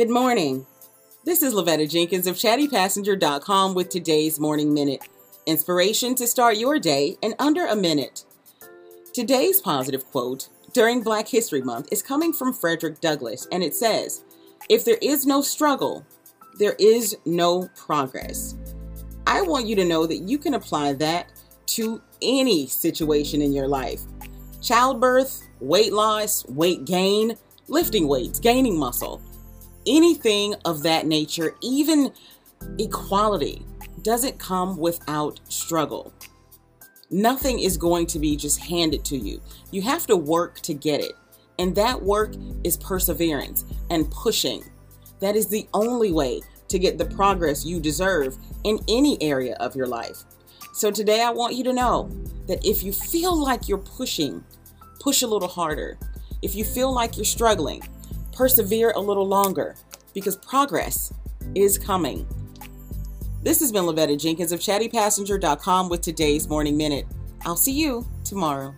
Good morning. This is Lavetta Jenkins of chattypassenger.com with today's Morning Minute. Inspiration to start your day in under a minute. Today's positive quote during Black History Month is coming from Frederick Douglass, and it says, If there is no struggle, there is no progress. I want you to know that you can apply that to any situation in your life childbirth, weight loss, weight gain, lifting weights, gaining muscle, anything of that nature, even equality, doesn't come without struggle. Nothing is going to be just handed to you. You have to work to get it. And that work is perseverance and pushing. That is the only way to get the progress you deserve in any area of your life. So today I want you to know that if you feel like you're pushing, push a little harder. If you feel like you're struggling, persevere a little longer because progress is coming. This has been Lavetta Jenkins of chattypassenger.com with today's Morning Minute. I'll see you tomorrow.